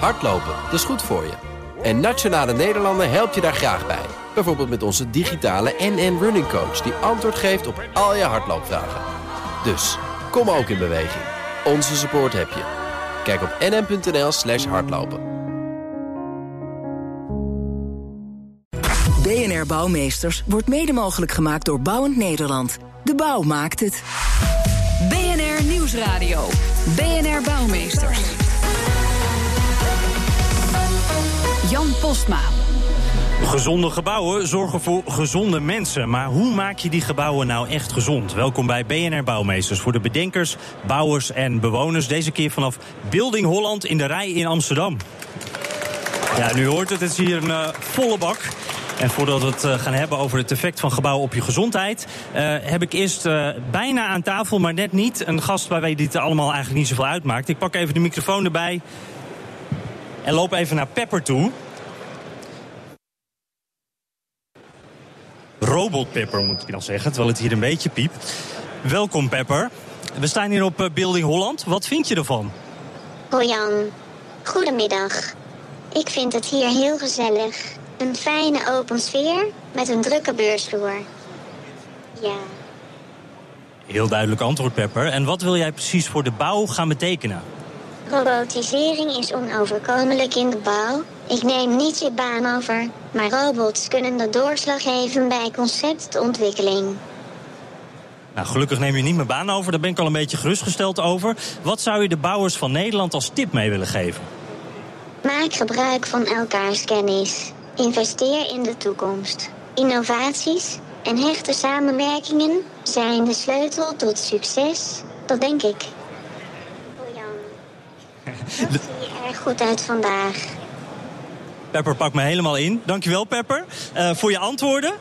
Hardlopen, dat is goed voor je. En Nationale Nederlanden helpt je daar graag bij. Bijvoorbeeld met onze digitale NN Running Coach... die antwoord geeft op al je hardloopvragen. Dus, kom ook in beweging. Onze support heb je. Kijk op nn.nl slash hardlopen. BNR Bouwmeesters wordt mede mogelijk gemaakt door Bouwend Nederland. De bouw maakt het. BNR Nieuwsradio. BNR Bouwmeesters. Jan Postma. Gezonde gebouwen zorgen voor gezonde mensen. Maar hoe maak je die gebouwen nou echt gezond? Welkom bij BNR Bouwmeesters voor de bedenkers, bouwers en bewoners. Deze keer vanaf Building Holland in de Rij in Amsterdam. Ja, nu hoort het, het is hier een uh, volle bak. En voordat we het uh, gaan hebben over het effect van gebouwen op je gezondheid, uh, heb ik eerst bijna aan tafel, maar net niet, een gast bij wie dit allemaal eigenlijk niet zoveel uitmaakt. Ik pak even de microfoon erbij en loop even naar Pepper toe. Robot Pepper moet ik dan zeggen, terwijl het hier een beetje piept. Welkom Pepper. We staan hier op Building Holland. Wat vind je ervan? Hoi Jan. Goedemiddag. Ik vind het hier heel gezellig. Een fijne open sfeer met een drukke beursvloer. Ja. Heel duidelijk antwoord, Pepper. En wat wil jij precies voor de bouw gaan betekenen? Robotisering is onoverkomelijk in de bouw. Ik neem niet je baan over, maar robots kunnen de doorslag geven bij conceptontwikkeling. Nou, gelukkig neem je niet mijn baan over, daar ben ik al een beetje gerustgesteld over. Wat zou je de bouwers van Nederland als tip mee willen geven? Maak gebruik van elkaars kennis. Investeer in de toekomst. Innovaties en hechte samenwerkingen zijn de sleutel tot succes. Dat denk ik. Jan, dat ziet er erg goed uit vandaag. Pepper pakt me helemaal in. Dankjewel, Pepper, uh, voor je antwoorden.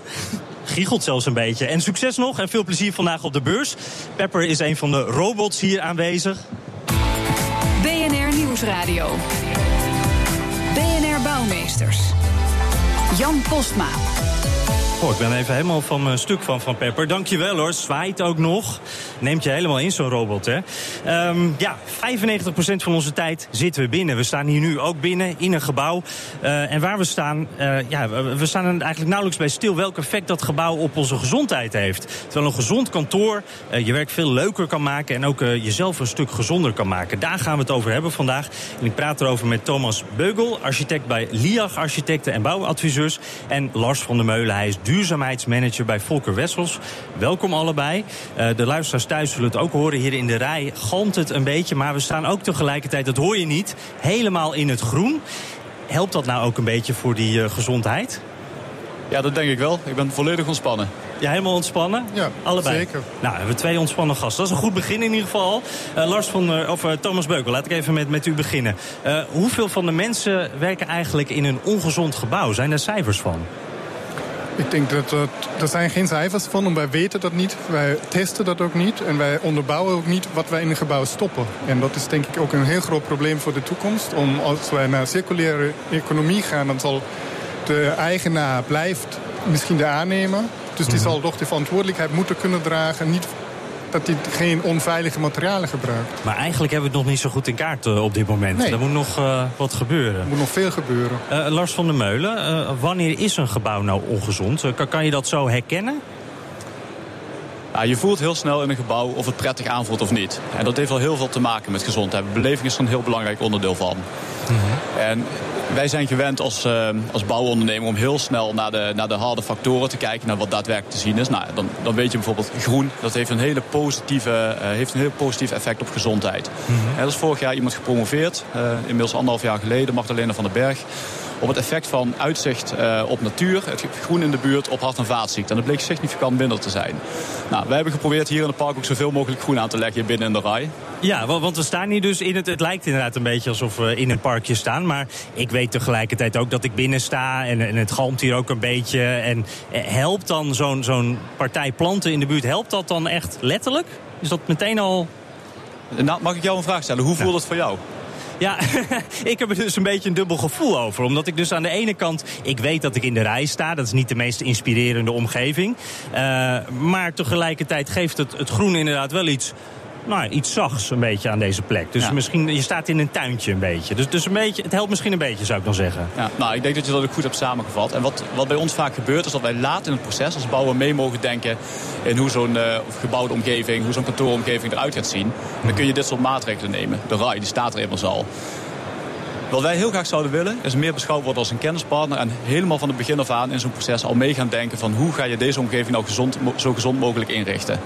Giechelt zelfs een beetje. En succes nog en veel plezier vandaag op de beurs. Pepper is een van de robots hier aanwezig. BNR Nieuwsradio. BNR Bouwmeesters. Jan Postma. Ik ben even helemaal van mijn stuk van Van Pepper. Dankjewel hoor. Zwaait ook nog. Neemt je helemaal in zo'n robot, hè. Um, ja, 95% van onze tijd zitten we binnen. We staan hier nu ook binnen, in een gebouw. Uh, en waar we staan, uh, ja, we staan eigenlijk nauwelijks bij stil... welk effect dat gebouw op onze gezondheid heeft. Terwijl een gezond kantoor uh, je werk veel leuker kan maken... en ook jezelf een stuk gezonder kan maken. Daar gaan we het over hebben vandaag. En ik praat erover met Thomas Beugel, architect bij LIAG Architecten en Bouwadviseurs... en Lars van der Meulen, hij is duurzaamheidsmanager bij Volker Wessels. Welkom allebei. Uh, de luisteraars thuis zullen het ook horen. Hier in de rij galmt het een beetje, maar we staan ook tegelijkertijd, dat hoor je niet, helemaal in het groen. Helpt dat nou ook een beetje voor die uh, gezondheid? Ja, dat denk ik wel. Ik ben volledig ontspannen. Ja, helemaal ontspannen? Ja, Allebei. zeker. Nou, we hebben twee ontspannen gasten. Dat is een goed begin in ieder geval. Uh, Lars van, uh, of uh, Thomas Beukel, laat ik even met, met u beginnen. hoeveel van de mensen werken eigenlijk in een ongezond gebouw? Zijn er cijfers van? Ik denk dat dat, er zijn geen cijfers van en wij weten dat niet. Wij testen dat ook niet en wij onderbouwen ook niet wat wij in een gebouw stoppen. En dat is denk ik ook een heel groot probleem voor de toekomst. Om als wij naar circulaire economie gaan, dan zal de eigenaar blijft misschien de aannemer. Dus die zal toch de verantwoordelijkheid moeten kunnen dragen. Niet dat hij geen onveilige materialen gebruikt. Maar eigenlijk hebben we het nog niet zo goed in kaart uh, op dit moment. Nee. Er moet nog uh, wat gebeuren. Er moet nog veel gebeuren. Uh, Lars van der Meulen, wanneer is een gebouw nou ongezond? Kan, kan je dat zo herkennen? Ja, je voelt heel snel in een gebouw of het prettig aanvoelt of niet. En dat heeft wel heel veel te maken met gezondheid. Beleving is er een heel belangrijk onderdeel van. Mm -hmm. En wij zijn gewend als, uh, als bouwondernemer om heel snel naar de, naar de harde factoren te kijken, naar wat daadwerkelijk te zien is. Nou, dan, dan weet je bijvoorbeeld groen, dat heeft een, hele positieve, uh, heeft een heel positief effect op gezondheid. Mm -hmm. Er is vorig jaar iemand gepromoveerd, uh, inmiddels anderhalf jaar geleden, Magdalena van den Berg op het effect van uitzicht uh, op natuur, het groen in de buurt, op hart- en vaatziekten. En dat bleek significant minder te zijn. Nou, wij hebben geprobeerd hier in het park ook zoveel mogelijk groen aan te leggen binnen in de rij. Ja, want we staan hier dus in het... Het lijkt inderdaad een beetje alsof we in een parkje staan. Maar ik weet tegelijkertijd ook dat ik binnen sta. En, en het galmt hier ook een beetje. En helpt dan zo'n zo'n partij planten in de buurt... helpt dat dan echt letterlijk? Is dat meteen al... Nou, mag ik jou een vraag stellen? Hoe voelt het voor jou? Ja, ik heb er dus een beetje een dubbel gevoel over. Omdat ik dus aan de ene kant, ik weet dat ik in de rij sta. Dat is niet de meest inspirerende omgeving. Uh, maar tegelijkertijd geeft het, het groen inderdaad wel iets nou, iets zachts een beetje aan deze plek. Dus Ja. misschien, je staat in een tuintje een beetje. Dus, dus een beetje, het helpt misschien een beetje, zou ik dan zeggen. Ja, nou, ik denk dat je dat ook goed hebt samengevat. En wat, wat bij ons vaak gebeurt, is dat wij laat in het proces als bouwer mee mogen denken in hoe zo'n eh, gebouwde omgeving, hoe zo'n kantooromgeving eruit gaat zien. Dan kun je dit soort maatregelen nemen. De RAI, die staat er immers al. Wat wij heel graag zouden willen, is meer beschouwd worden als een kennispartner. En helemaal van het begin af aan in zo'n proces al mee gaan denken van hoe ga je deze omgeving nou gezond, zo gezond mogelijk inrichten.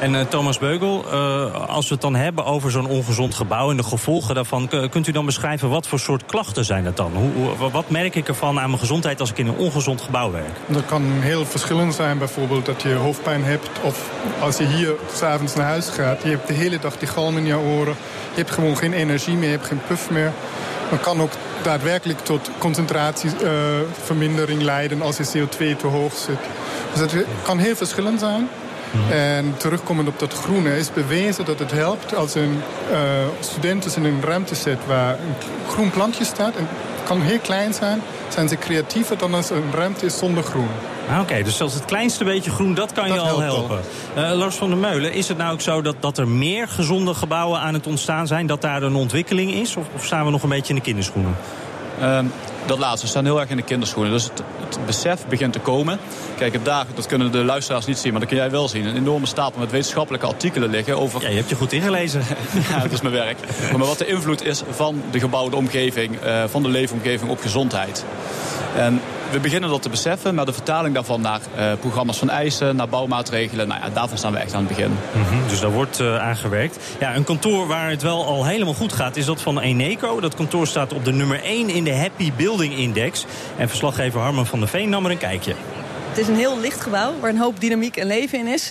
En eh, Thomas Beugel, eh, als we het dan hebben over zo'n ongezond gebouw en de gevolgen daarvan, kunt u dan beschrijven wat voor soort klachten zijn dat dan? Hoe, hoe- wat merk ik ervan aan mijn gezondheid als ik in een ongezond gebouw werk? Dat kan heel verschillend zijn. Bijvoorbeeld dat je hoofdpijn hebt. Of als je hier s'avonds naar huis gaat. Je hebt de hele dag die galm in je oren. Je hebt gewoon geen energie meer. Je hebt geen puff meer. Dat kan ook daadwerkelijk tot concentratievermindering leiden als je CO2 te hoog zit. Dus het kan heel verschillend zijn. En terugkomend op dat groene is bewezen dat het helpt als een eh, student dus in een ruimte zit waar een groen plantje staat. En het kan heel klein zijn. Zijn ze creatiever dan als een ruimte is zonder groen. Ah, Oké, dus zelfs het kleinste beetje groen, dat kan je al helpen. Eh, Lars van der Meulen, is het nou ook zo dat, dat er meer gezonde gebouwen aan het ontstaan zijn? Dat daar een ontwikkeling is? Of, of staan we nog een beetje in de kinderschoenen? Ehm, dat laatste, we staan heel erg in de kinderschoenen. Dus het, het besef begint te komen. Kijk, heb daar, dat kunnen de luisteraars niet zien, maar dat kun jij wel zien. Een enorme stapel met wetenschappelijke artikelen liggen over Ja, je hebt je goed ingelezen. Ja, dat is mijn werk. Maar wat de invloed is van de gebouwde omgeving, eh, van de leefomgeving op gezondheid. En we beginnen dat te beseffen, maar de vertaling daarvan naar eh, programma's van eisen, naar bouwmaatregelen, nou ja, daarvan staan we echt aan het begin. Mhm, dus daar wordt eh, aangewerkt. Ja, een kantoor waar het wel al helemaal goed gaat is dat van Eneco. Dat kantoor staat op de nummer 1 in de Happy Building Index. En verslaggever Harman van der Veen nam er een kijkje. Het is een heel licht gebouw waar een hoop dynamiek en leven in is.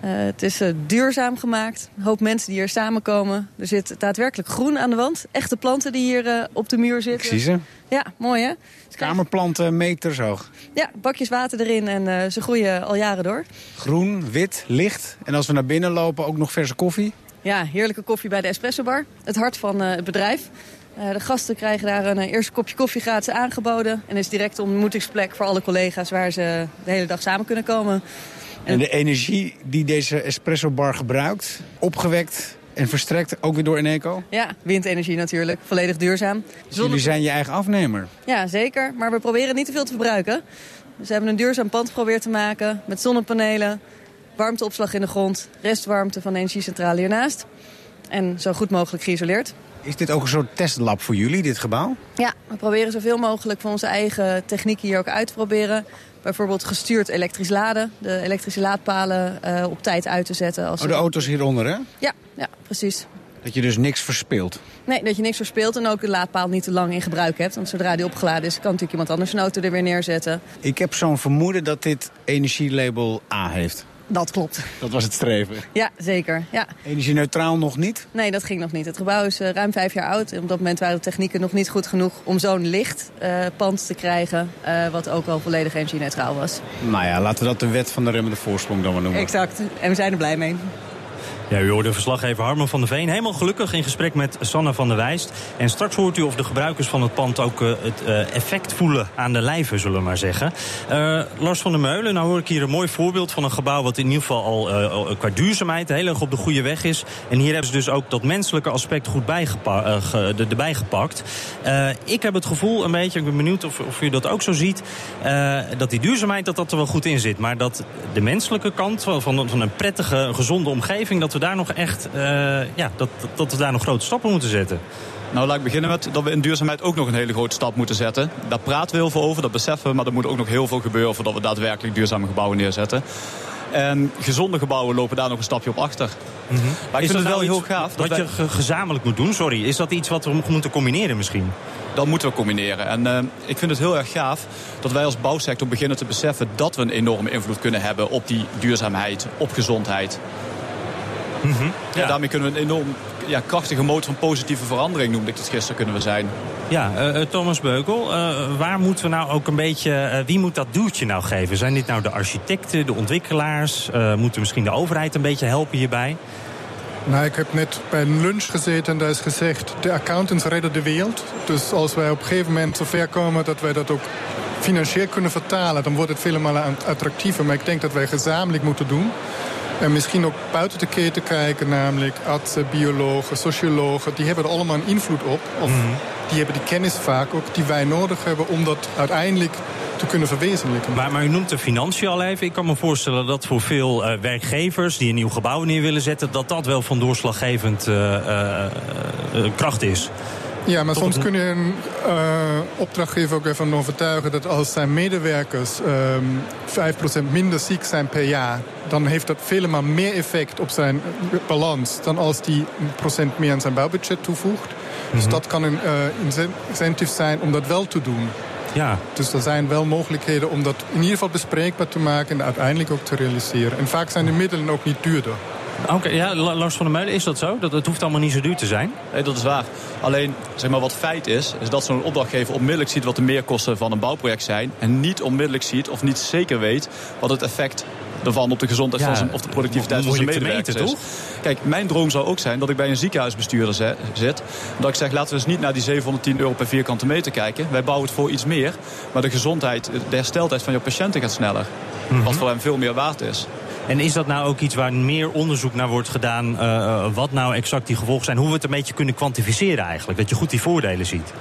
Eh, het is eh, duurzaam gemaakt. Een hoop mensen die hier samenkomen. Er zit daadwerkelijk groen aan de wand. Echte planten die hier eh, op de muur Ik zitten. zie ze. Ja, mooi hè? Kamerplanten meters hoog. Ja, bakjes water erin en ze groeien al jaren door. Groen, wit, licht. En als we naar binnen lopen ook nog verse koffie. Ja, heerlijke koffie bij de Espresso Bar. Het hart van het bedrijf. Eh, de gasten krijgen daar een eh, eerste kopje koffie gratis aangeboden. En is direct een ontmoetingsplek voor alle collega's waar ze de hele dag samen kunnen komen. En de energie die deze espresso bar gebruikt, opgewekt en verstrekt, ook weer door Eneco. Ja, windenergie natuurlijk. Volledig duurzaam. Dus jullie zijn je eigen afnemer. Ja, zeker. Maar we proberen niet te veel te verbruiken. Dus we hebben een duurzaam pand geprobeerd te maken met zonnepanelen, warmteopslag in de grond, restwarmte van de energiecentrale hiernaast. En zo goed mogelijk geïsoleerd. Is dit ook een soort testlab voor jullie, dit gebouw? Ja, we proberen zoveel mogelijk van onze eigen technieken hier ook uit te proberen. Bijvoorbeeld gestuurd elektrisch laden, de elektrische laadpalen eh, op tijd uit te zetten. Als Oh, de auto's hieronder, hè? Ja, ja, precies. Dat je dus niks verspeelt. Nee, dat je niks verspeelt en ook de laadpaal niet te lang in gebruik hebt. Want zodra die opgeladen is, kan natuurlijk iemand anders zijn auto er weer neerzetten. Ik heb zo'n vermoeden dat dit energielabel A heeft. Dat klopt. Dat was het streven. Ja, zeker. Ja. Energie-neutraal nog niet? Nee, dat ging nog niet. Het gebouw is eh, ruim vijf jaar oud. En op dat moment waren de technieken nog niet goed genoeg om zo'n licht eh, pand te krijgen. eh, wat ook al volledig energie-neutraal was. Nou ja, laten we dat de wet van de remmende voorsprong dan maar noemen. Exact. En we zijn er blij mee. Ja, u hoorde verslaggever Harman van der Veen. Helemaal gelukkig in gesprek met Sanne van der Wijst. En straks hoort u of de gebruikers van het pand ook eh, het eh, effect voelen aan de lijve, zullen we maar zeggen. Eh, Lars van der Meulen, nou hoor ik hier een mooi voorbeeld van een gebouw... wat in ieder geval al qua duurzaamheid heel erg op de goede weg is. En hier hebben ze dus ook dat menselijke aspect goed bijgepa ge- erbij gepakt. Ik heb het gevoel een beetje, ik ben benieuwd of, of u dat ook zo ziet... dat die duurzaamheid dat dat er wel goed in zit. Maar dat de menselijke kant van, van, van een prettige, gezonde omgeving... dat we daar nog echt, eh, ja, dat, dat we daar nog grote stappen moeten zetten. Nou, laat ik beginnen met dat we in duurzaamheid ook nog een hele grote stap moeten zetten. Daar praten we heel veel over, dat beseffen we, maar er moet ook nog heel veel gebeuren voordat we daadwerkelijk duurzame gebouwen neerzetten. En gezonde gebouwen lopen daar nog een stapje op achter. Maar ik Is vind het wel nou heel gaaf. Wat dat je wij- ge- gezamenlijk moet doen, sorry. Is dat iets wat we moeten combineren misschien? Dat moeten we combineren. En eh, ik vind het heel erg gaaf dat wij als bouwsector beginnen te beseffen dat we een enorme invloed kunnen hebben op die duurzaamheid, op gezondheid. Ja. daarmee kunnen we een enorm ja, krachtige motor van positieve verandering, noemde ik het gisteren, kunnen we zijn. Ja, eh, eh, Thomas Beukel, eh, waar moeten we nou ook een beetje... eh, wie moet dat duwtje nou geven? Zijn dit nou de architecten, de ontwikkelaars? Eh moeten misschien de overheid een beetje helpen hierbij? Nou, ik heb net bij een lunch gezeten en daar is gezegd... de accountants redden de wereld. Dus als wij op een gegeven moment zover komen... dat wij dat ook financieel kunnen vertalen... dan wordt het vele malen attractiever. Maar ik denk dat wij gezamenlijk moeten doen. En misschien ook buiten de keten kijken, namelijk artsen, biologen, sociologen. Die hebben er allemaal een invloed op. Of Mhm. die hebben die kennis vaak ook die wij nodig hebben om dat uiteindelijk te kunnen verwezenlijken. Maar, maar u noemt de financiën al even. Ik kan me voorstellen dat voor veel eh, werkgevers die een nieuw gebouw neer willen zetten, dat dat wel van doorslaggevend eh, eh, eh, kracht is. Ja, maar soms kun je een eh, opdrachtgever ook ervan overtuigen dat als zijn medewerkers ehm 5% minder ziek zijn per jaar, dan heeft dat vele maar meer effect op zijn balans dan als die een procent meer aan zijn bouwbudget toevoegt. Dus dat kan een eh, incen- incentive zijn om dat wel te doen. Ja. Dus er zijn wel mogelijkheden om dat in ieder geval bespreekbaar te maken en uiteindelijk ook te realiseren. En vaak zijn de middelen ook niet duurder. Oké, ja, La- Lars van der Meulen, is dat zo? Dat, het hoeft allemaal niet zo duur te zijn? Nee, dat is waar. Alleen, zeg maar, wat feit is, is dat zo'n opdrachtgever onmiddellijk ziet wat de meerkosten van een bouwproject zijn. En niet onmiddellijk ziet of niet zeker weet wat het effect ervan op de gezondheid Ja, van zijn, of de productiviteit van zijn medewerkers meten, is. Kijk, mijn droom zou ook zijn dat ik bij een ziekenhuisbestuurder zit. Dat ik zeg, laten we eens niet naar die 710 euro per vierkante meter kijken. Wij bouwen het voor iets meer. Maar de gezondheid, de hersteltijd van je patiënten gaat sneller. Mhm. Wat voor hem veel meer waard is. En is dat nou ook iets waar meer onderzoek naar wordt gedaan? eh, eh, wat nou exact die gevolgen zijn? Hoe we het een beetje kunnen kwantificeren eigenlijk? Dat je goed die voordelen ziet.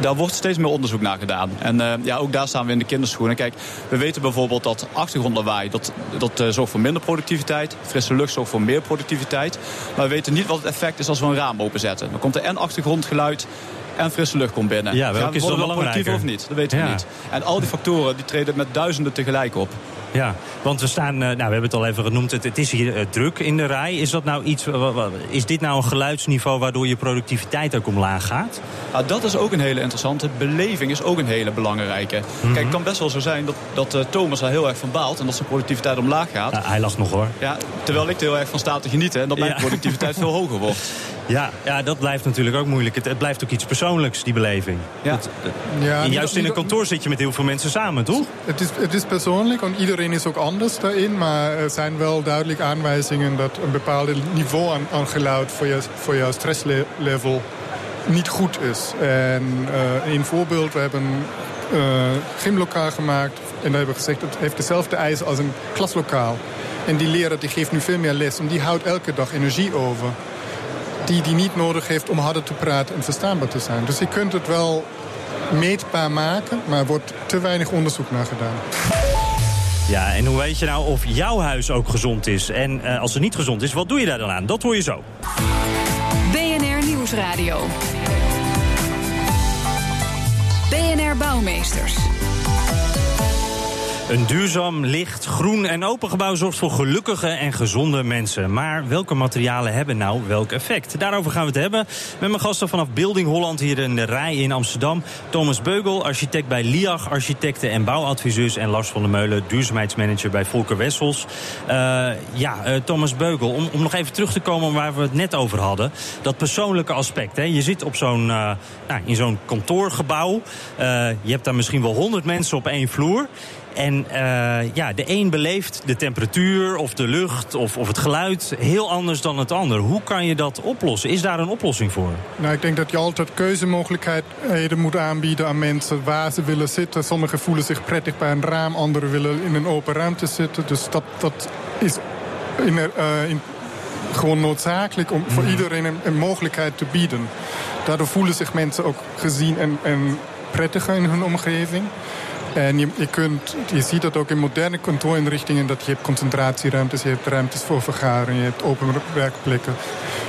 Daar wordt steeds meer onderzoek naar gedaan. En eh, ja, ook daar staan we in de kinderschoenen. Kijk, we weten bijvoorbeeld dat achtergrondlawaai... dat, dat zorgt voor minder productiviteit. Frisse lucht zorgt voor meer productiviteit. Maar we weten niet wat het effect is als we een raam openzetten. Dan komt er en achtergrondgeluid en frisse lucht komt binnen. Ja, welke we is dan belangrijker? of niet? Dat weten Ja. we niet. En al die factoren die treden met duizenden tegelijk op. Ja, want we staan, eh, nou, we hebben het al even genoemd, het, het is hier eh, druk in de rij. Is, dat nou iets, is dit nou een geluidsniveau waardoor je productiviteit ook omlaag gaat? Nou, dat is ook een hele interessante. Beleving is ook een hele belangrijke. Mhm. Kijk, het kan best wel zo zijn dat, dat eh, Thomas daar heel erg van baalt... en dat zijn productiviteit omlaag gaat. hij lacht nog hoor. Ja, terwijl ik er heel erg van sta te genieten... en dat mijn Ja. productiviteit veel hoger wordt. Ja, ja, dat blijft natuurlijk ook moeilijk. Het, het blijft ook iets persoonlijks, die beleving. Ja. Het- Ja, juist in een kantoor zit je met heel veel mensen samen, toch? Het is, het is persoonlijk en iedereen is ook anders daarin. Maar er zijn wel duidelijk aanwijzingen dat een bepaald niveau aan, aan geluid voor je, voor jouw stresslevel niet goed is. En eh een voorbeeld, we hebben een eh, gymlokaal gemaakt. En daar hebben we gezegd, het heeft dezelfde eisen als een klaslokaal. En die leraar die geeft nu veel meer les. En die houdt elke dag energie over. Die die niet nodig heeft om harder te praten en verstaanbaar te zijn. Dus je kunt het wel meetbaar maken, maar er wordt te weinig onderzoek naar gedaan. Ja, en hoe weet je nou of jouw huis ook gezond is? En eh, als het niet gezond is, wat doe je daar dan aan? Dat hoor je zo. BNR Nieuwsradio. BNR Bouwmeesters. Een duurzaam, licht, groen en open gebouw zorgt voor gelukkige en gezonde mensen. Maar welke materialen hebben nou welk effect? Daarover gaan we het hebben met mijn gasten vanaf Building Holland hier in de Rij in Amsterdam. Thomas Beugel, architect bij LIAG, architecten en bouwadviseurs. En Lars van der Meulen, duurzaamheidsmanager bij Volker Wessels. Eh, ja, eh, Thomas Beugel, om, om nog even terug te komen waar we het net over hadden. Dat persoonlijke aspect. Hè. Je zit op zo'n, eh, nou, in zo'n kantoorgebouw. Je hebt daar misschien wel honderd mensen op één vloer. En eh, ja, de een beleeft de temperatuur of de lucht of, of het geluid heel anders dan het ander. Hoe kan je dat oplossen? Is daar een oplossing voor? Nou, ik denk dat je altijd keuzemogelijkheden moet aanbieden aan mensen waar ze willen zitten. Sommigen voelen zich prettig bij een raam, anderen willen in een open ruimte zitten. Dus dat, dat is in, eh, in, gewoon noodzakelijk om voor iedereen een, een mogelijkheid te bieden. Daardoor voelen zich mensen ook gezien en, en prettiger in hun omgeving. En je, je, kunt, je ziet dat ook in moderne kantoorinrichtingen... dat je hebt concentratieruimtes, je hebt ruimtes voor vergaderingen... je hebt open werkplekken.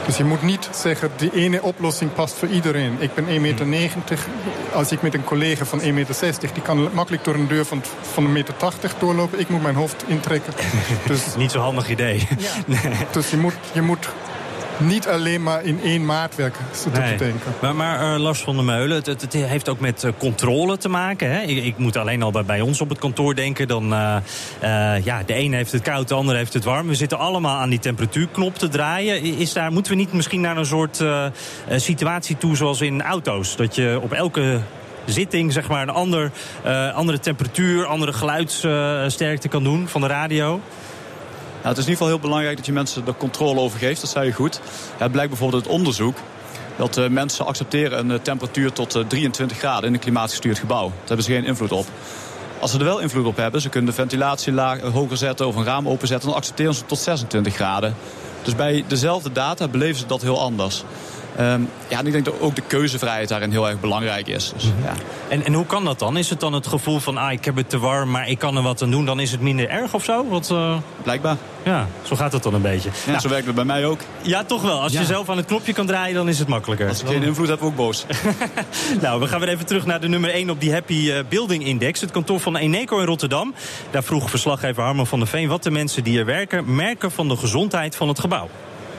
Dus je moet niet zeggen, die ene oplossing past voor iedereen. Ik ben 1,90 meter. Als ik met een collega van 1,60 meter... die kan makkelijk door een deur van, van 1,80 meter doorlopen. Ik moet mijn hoofd intrekken. Dus, Niet zo'n handig idee. dus je, moet, je moet niet alleen maar in één maatwerk Nee. te denken. Maar, maar eh, Lars van der Meulen, het, het, heeft ook met eh, controle te maken. Hè? Ik, ik moet alleen al bij, bij ons op het kantoor denken. Dan, eh, ja, de ene heeft het koud, de ander heeft het warm. We zitten allemaal aan die temperatuurknop te draaien. Is daar, moeten we niet misschien naar een soort situatie toe zoals in auto's? Dat je op elke zitting zeg maar, een ander, andere temperatuur, andere geluidssterkte kan doen van de radio? Nou, het is in ieder geval heel belangrijk dat je mensen er controle over geeft. Dat zei je goed. Het blijkt bijvoorbeeld uit onderzoek dat eh, mensen accepteren een eh, temperatuur tot eh, 23 graden in een klimaatgestuurd gebouw. Daar hebben ze geen invloed op. Als ze er wel invloed op hebben, ze kunnen de ventilatie hoger zetten of een raam openzetten, dan accepteren ze tot 26 graden. Dus bij dezelfde data beleven ze dat heel anders. Um, ja, en ik denk dat ook de keuzevrijheid daarin heel erg belangrijk is. Dus, Mhm. ja. En, en hoe kan dat dan? Is het dan het gevoel van, ah, ik heb het te warm, maar ik kan er wat aan doen, dan is het minder erg of zo? Wat, uh... Blijkbaar. Ja, zo gaat het dan een beetje. Ja, nou, zo werkt het bij mij ook. Ja, toch wel. Als ja. je zelf aan het knopje kan draaien, dan is het makkelijker. Als ik geen invloed heb, ook boos. nou, we gaan weer even terug naar de nummer 1 op die Happy eh, Building Index. Het kantoor van Eneco in Rotterdam. Daar vroeg verslaggever Harman van der Veen wat de mensen die er werken... merken van de gezondheid van het gebouw.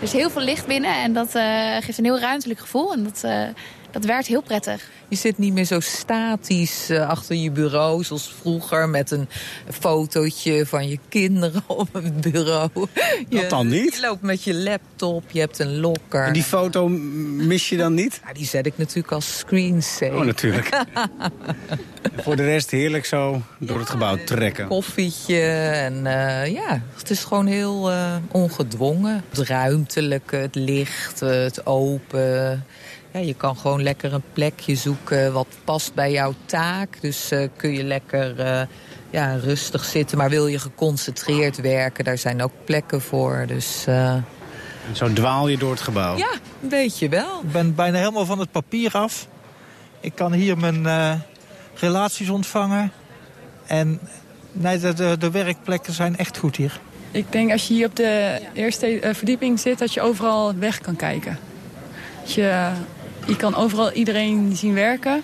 Er is heel veel licht binnen en dat uh, geeft een heel ruimtelijk gevoel. En dat, uh, dat werkt heel prettig. Je zit niet meer zo statisch uh, achter je bureau zoals vroeger... met een fotootje van je kinderen op een bureau. Je, dat dan niet? Je loopt met je laptop, je hebt een lokker. En die foto mis je dan niet? Ja, die zet ik natuurlijk als screensaver. Oh, natuurlijk. Voor de rest heerlijk zo door ja, het gebouw trekken. Koffietje en uh, ja, het is gewoon heel uh, ongedwongen. Het ruimtelijke, het licht, het open. Ja, je kan gewoon lekker een plekje zoeken wat past bij jouw taak. Dus uh, kun je lekker uh, ja, rustig zitten. Maar wil je geconcentreerd werken, daar zijn ook plekken voor. Dus, uh... Zo dwaal je door het gebouw? Ja, een beetje wel. Ik ben bijna helemaal van het papier af. Ik kan hier mijn uh, relaties ontvangen. En nee, de, de, de werkplekken zijn echt goed hier. Ik denk als je hier op de eerste uh, verdieping zit, dat je overal weg kan kijken. Dat je, je kan overal iedereen zien werken.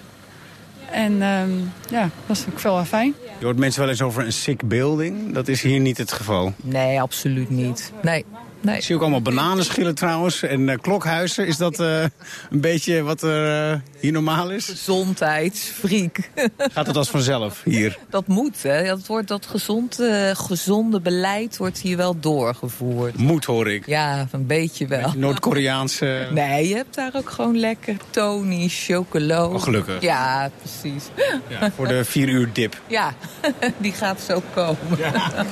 En um, ja, dat is ook wel fijn. Je hoort mensen wel eens over een sick building. Dat is hier niet het geval. Nee, absoluut niet. Nee. Nee. Ik zie ook allemaal bananenschillen trouwens en uh, klokhuizen. Is dat uh, een beetje wat er uh, hier normaal is? Gezondheidsfreak. Gaat het als vanzelf hier? Dat moet, hè. Dat, wordt, dat gezond, gezonde beleid wordt hier wel doorgevoerd. Moet, hoor ik. Ja, een beetje wel. Noord-Koreaanse... Nee, je hebt daar ook gewoon lekker Tony, chocola. Oh, gelukkig. Ja, precies. Ja, voor de vier uur dip. Ja, die gaat zo komen. Ja.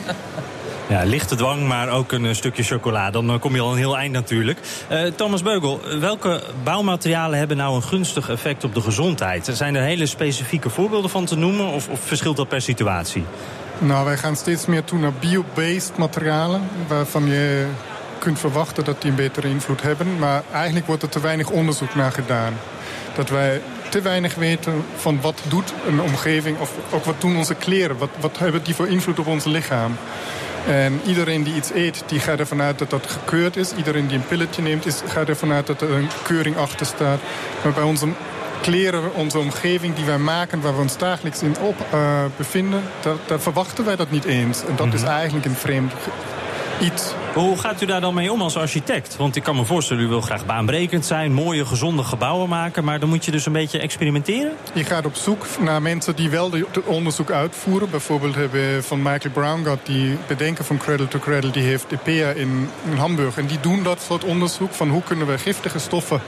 Ja, lichte dwang, maar ook een stukje chocola. Dan kom je al een heel eind natuurlijk. Uh, Thomas Beugel, welke bouwmaterialen hebben nou een gunstig effect op de gezondheid? Zijn er hele specifieke voorbeelden van te noemen of, of verschilt dat per situatie? Nou, wij gaan steeds meer toe naar bio-based materialen... waarvan je kunt verwachten dat die een betere invloed hebben. Maar eigenlijk wordt er te weinig onderzoek naar gedaan. Dat wij te weinig weten van wat doet een omgeving... of ook wat doen onze kleren, wat, wat hebben die voor invloed op ons lichaam... En iedereen die iets eet, die gaat ervan uit dat dat gekeurd is. Iedereen die een pilletje neemt, is, gaat ervan uit dat er een keuring achter staat. Maar bij onze kleren, onze omgeving die wij maken... waar we ons dagelijks in op uh, bevinden... Daar, daar, verwachten wij dat niet eens. En dat mm -hmm. is eigenlijk een vreemd iets. Hoe gaat u daar dan mee om als architect? Want ik kan me voorstellen, u wil graag baanbrekend zijn... mooie, gezonde gebouwen maken... maar dan moet je dus een beetje experimenteren? Je gaat op zoek naar mensen die wel het onderzoek uitvoeren. Bijvoorbeeld hebben we van Michael Brown gehad... die bedenker van Cradle to Cradle, die heeft EPEA in, in Hamburg. En die doen dat soort onderzoek van hoe kunnen we giftige stoffen...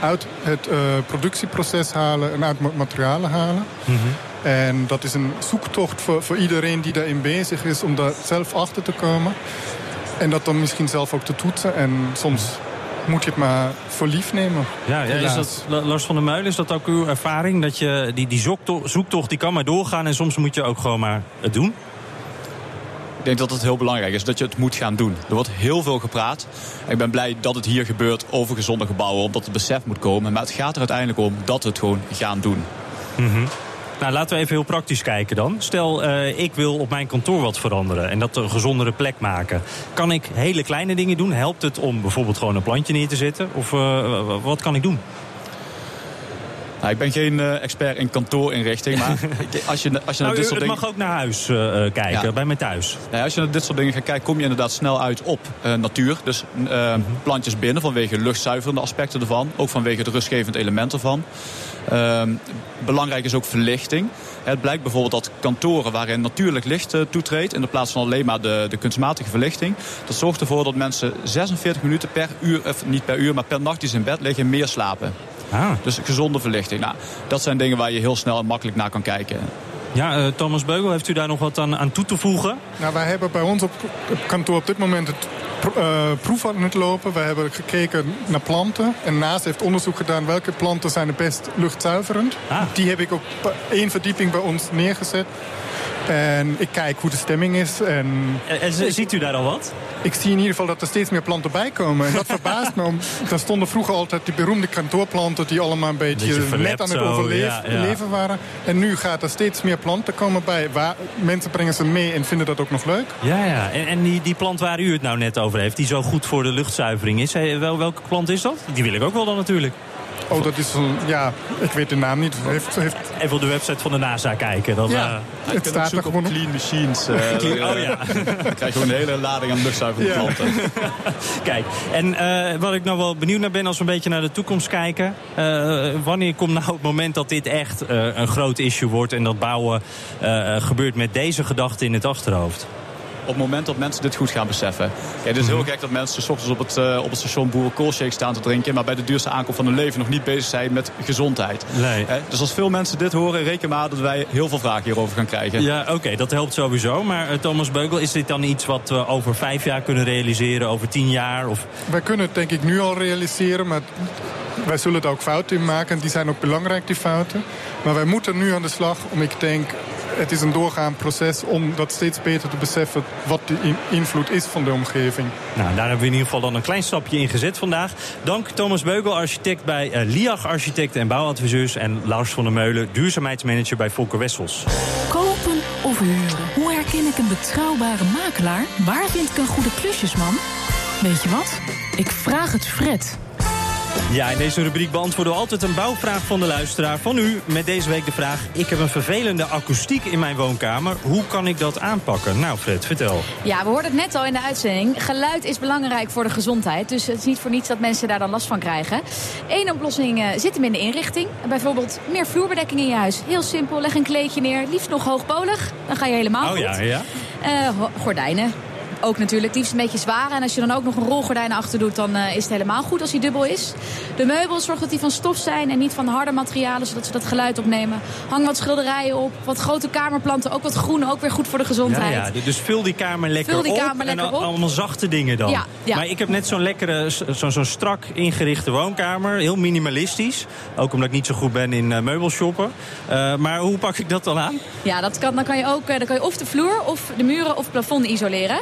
uit het uh, productieproces halen en uit materialen halen. Mm -hmm. En dat is een zoektocht voor, voor iedereen die daarin bezig is... om daar zelf achter te komen. En dat dan misschien zelf ook te toetsen. En soms moet je het maar voor lief nemen. Ja, ja is dat, Lars van der Meulen, is dat ook uw ervaring? Dat je die, die zoektocht, zoektocht die kan maar doorgaan en soms moet je ook gewoon maar het doen? Ik denk dat het heel belangrijk is dat je het moet gaan doen. Er wordt heel veel gepraat. Ik ben blij dat het hier gebeurt over gezonde gebouwen. Omdat het besef moet komen. Maar het gaat er uiteindelijk om dat we het gewoon gaan doen. Mm -hmm. Nou, laten we even heel praktisch kijken dan. Stel, uh, ik wil op mijn kantoor wat veranderen en dat een gezondere plek maken. Kan ik hele kleine dingen doen? Helpt het om bijvoorbeeld gewoon een plantje neer te zetten? Of uh, wat kan ik doen? Nou, ik ben geen uh, expert in kantoorinrichting, maar als je, als je nou, naar dit soort het dingen... mag ook naar huis kijken, ja. bij mij thuis. Nou, als je naar dit soort dingen gaat kijken, kom je inderdaad snel uit op natuur. Dus -hmm. plantjes binnen vanwege luchtzuiverende aspecten ervan. Ook vanwege het rustgevend element ervan. Uh, belangrijk is ook verlichting. Het blijkt bijvoorbeeld dat kantoren waarin natuurlijk licht uh, toetreedt... in de plaats van alleen maar de, de kunstmatige verlichting... dat zorgt ervoor dat mensen 46 minuten per uur, of niet per uur... maar per nacht die ze in bed liggen, meer slapen. Ah. Dus gezonde verlichting. Nou, dat zijn dingen waar je heel snel en makkelijk naar kan kijken. Ja, uh, Thomas Beugel, heeft u daar nog wat aan, aan toe te voegen? Nou, wij hebben bij ons op, op kantoor op dit moment het uh, proef aan het lopen. Wij hebben gekeken naar planten. En naast heeft onderzoek gedaan welke planten zijn het best luchtzuiverend. Ah. Die heb ik op één verdieping bij ons neergezet. En ik kijk hoe de stemming is. En, en ziet u daar al wat? Ik zie in ieder geval dat er steeds meer planten bij komen. En dat verbaast me. Er stonden vroeger altijd die beroemde kantoorplanten... die allemaal een beetje, net aan het overleven waren. En nu gaat er steeds meer planten komen bij. Waar, mensen brengen ze mee en vinden dat ook nog leuk. Ja, ja. En, en die, die plant waar u het nou net over heeft... die zo goed voor de luchtzuivering is. Wel, welke plant is dat? Die wil ik ook wel dan natuurlijk. Oh, dat is een, ja, ik weet de naam niet. Heeft, heeft... Even op de website van de NASA kijken. Dan, ja, uh, het staat er gewoon op Clean Machines. Uh, oh ja. Dan krijg je gewoon een hele lading aan luchtzuivende ja. planten. Kijk, en uh, wat ik nou wel benieuwd naar ben als we een beetje naar de toekomst kijken. wanneer komt nou het moment dat dit echt een groot issue wordt... en dat bouwen gebeurt met deze gedachte in het achterhoofd? Op het moment dat mensen dit goed gaan beseffen. Ja, het is heel mhm. gek dat mensen s ochtends op het, uh, op het station boerenkoolshake staan te drinken... maar bij de duurste aankomst van hun leven nog niet bezig zijn met gezondheid. Nee. dus als veel mensen dit horen, reken maar dat wij heel veel vragen hierover gaan krijgen. Ja, oké, dat helpt sowieso. Maar uh, Thomas Beugel, is dit dan iets wat we over vijf jaar kunnen realiseren, over tien jaar? Of... Wij kunnen het denk ik nu al realiseren, maar wij zullen er ook fouten in maken. Die zijn ook belangrijk, die fouten. Maar wij moeten nu aan de slag om, ik denk, het is een doorgaand proces om dat steeds beter te beseffen wat de invloed is van de omgeving. Nou, daar hebben we in ieder geval dan een klein stapje in gezet vandaag. Dank Thomas Beugel, architect bij uh, LIAG Architecten en Bouwadviseurs... en Lars van der Meulen, duurzaamheidsmanager bij Volker Wessels. Kopen of huren? Hoe herken ik een betrouwbare makelaar? Waar vind ik een goede klusjesman? Weet je wat? Ik vraag het Fred. Ja, in deze rubriek beantwoorden we altijd een bouwvraag van de luisteraar. Van u met deze week de vraag... ik heb een vervelende akoestiek in mijn woonkamer. Hoe kan ik dat aanpakken? Nou Fred, vertel. Ja, we hoorden het net al in de uitzending. Geluid is belangrijk voor de gezondheid. Dus het is niet voor niets dat mensen daar dan last van krijgen. Eén oplossing uh, zit hem in de inrichting. Bijvoorbeeld meer vloerbedekking in je huis. Heel simpel, leg een kleedje neer. Liefst nog hoogpolig. Dan ga je helemaal oh, goed. ja, ja. Uh, gordijnen ook natuurlijk. Liefst een beetje zwaar. En als je dan ook nog een rolgordijn achter doet, dan uh, is het helemaal goed als hij dubbel is. De meubels, zorg dat die van stof zijn en niet van harde materialen, zodat ze dat geluid opnemen. Hang wat schilderijen op, wat grote kamerplanten, ook wat groen, ook weer goed voor de gezondheid. Ja, ja dus vul die kamer lekker vul die op. Kamer lekker en op. allemaal zachte dingen dan. Ja, ja. Maar ik heb net zo'n lekkere, zo'n zo strak ingerichte woonkamer. Heel minimalistisch. Ook omdat ik niet zo goed ben in uh, meubelshoppen. Uh, maar hoe pak ik dat dan aan? Ja, dat kan, dan kan je ook dan kan je of de vloer of de muren of het plafond isoleren.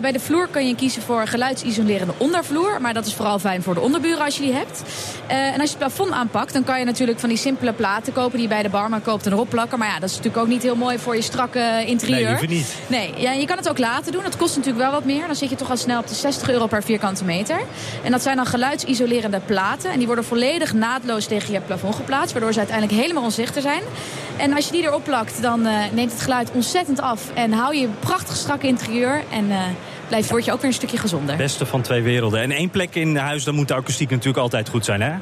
Bij de vloer kun je kiezen voor geluidsisolerende ondervloer. Maar dat is vooral fijn voor de onderburen als je die hebt. Uh, en als je het plafond aanpakt, dan kan je natuurlijk van die simpele platen kopen... die je bij de barman koopt en erop plakken. Maar ja, dat is natuurlijk ook niet heel mooi voor je strakke interieur. Nee, liever niet. Nee, ja, je kan het ook laten doen. Dat kost natuurlijk wel wat meer. Dan zit je toch al snel op de 60 euro per vierkante meter. En dat zijn dan geluidsisolerende platen. En die worden volledig naadloos tegen je plafond geplaatst. Waardoor ze uiteindelijk helemaal onzichtbaar zijn. En als je die erop plakt, dan uh, neemt het geluid ontzettend af. En hou je prachtig strakke interieur. En uh, blijft, word je ook weer een stukje gezonder. Beste van twee werelden. En één plek in huis, dan moet de akoestiek natuurlijk altijd goed zijn, hè?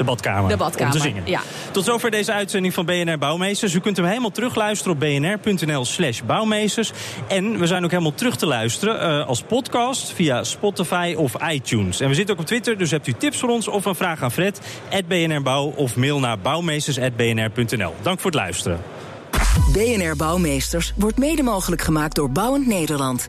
De badkamer. De badkamer, om te zingen. ja. Tot zover deze uitzending van BNR Bouwmeesters. U kunt hem helemaal terugluisteren op bnr.nl slash bouwmeesters. En we zijn ook helemaal terug te luisteren uh, als podcast via Spotify of iTunes. En we zitten ook op Twitter, dus hebt u tips voor ons of een vraag aan Fred... BNR Bouw of mail naar bouwmeesters.bnr.nl. Dank voor het luisteren. BNR Bouwmeesters wordt mede mogelijk gemaakt door Bouwend Nederland.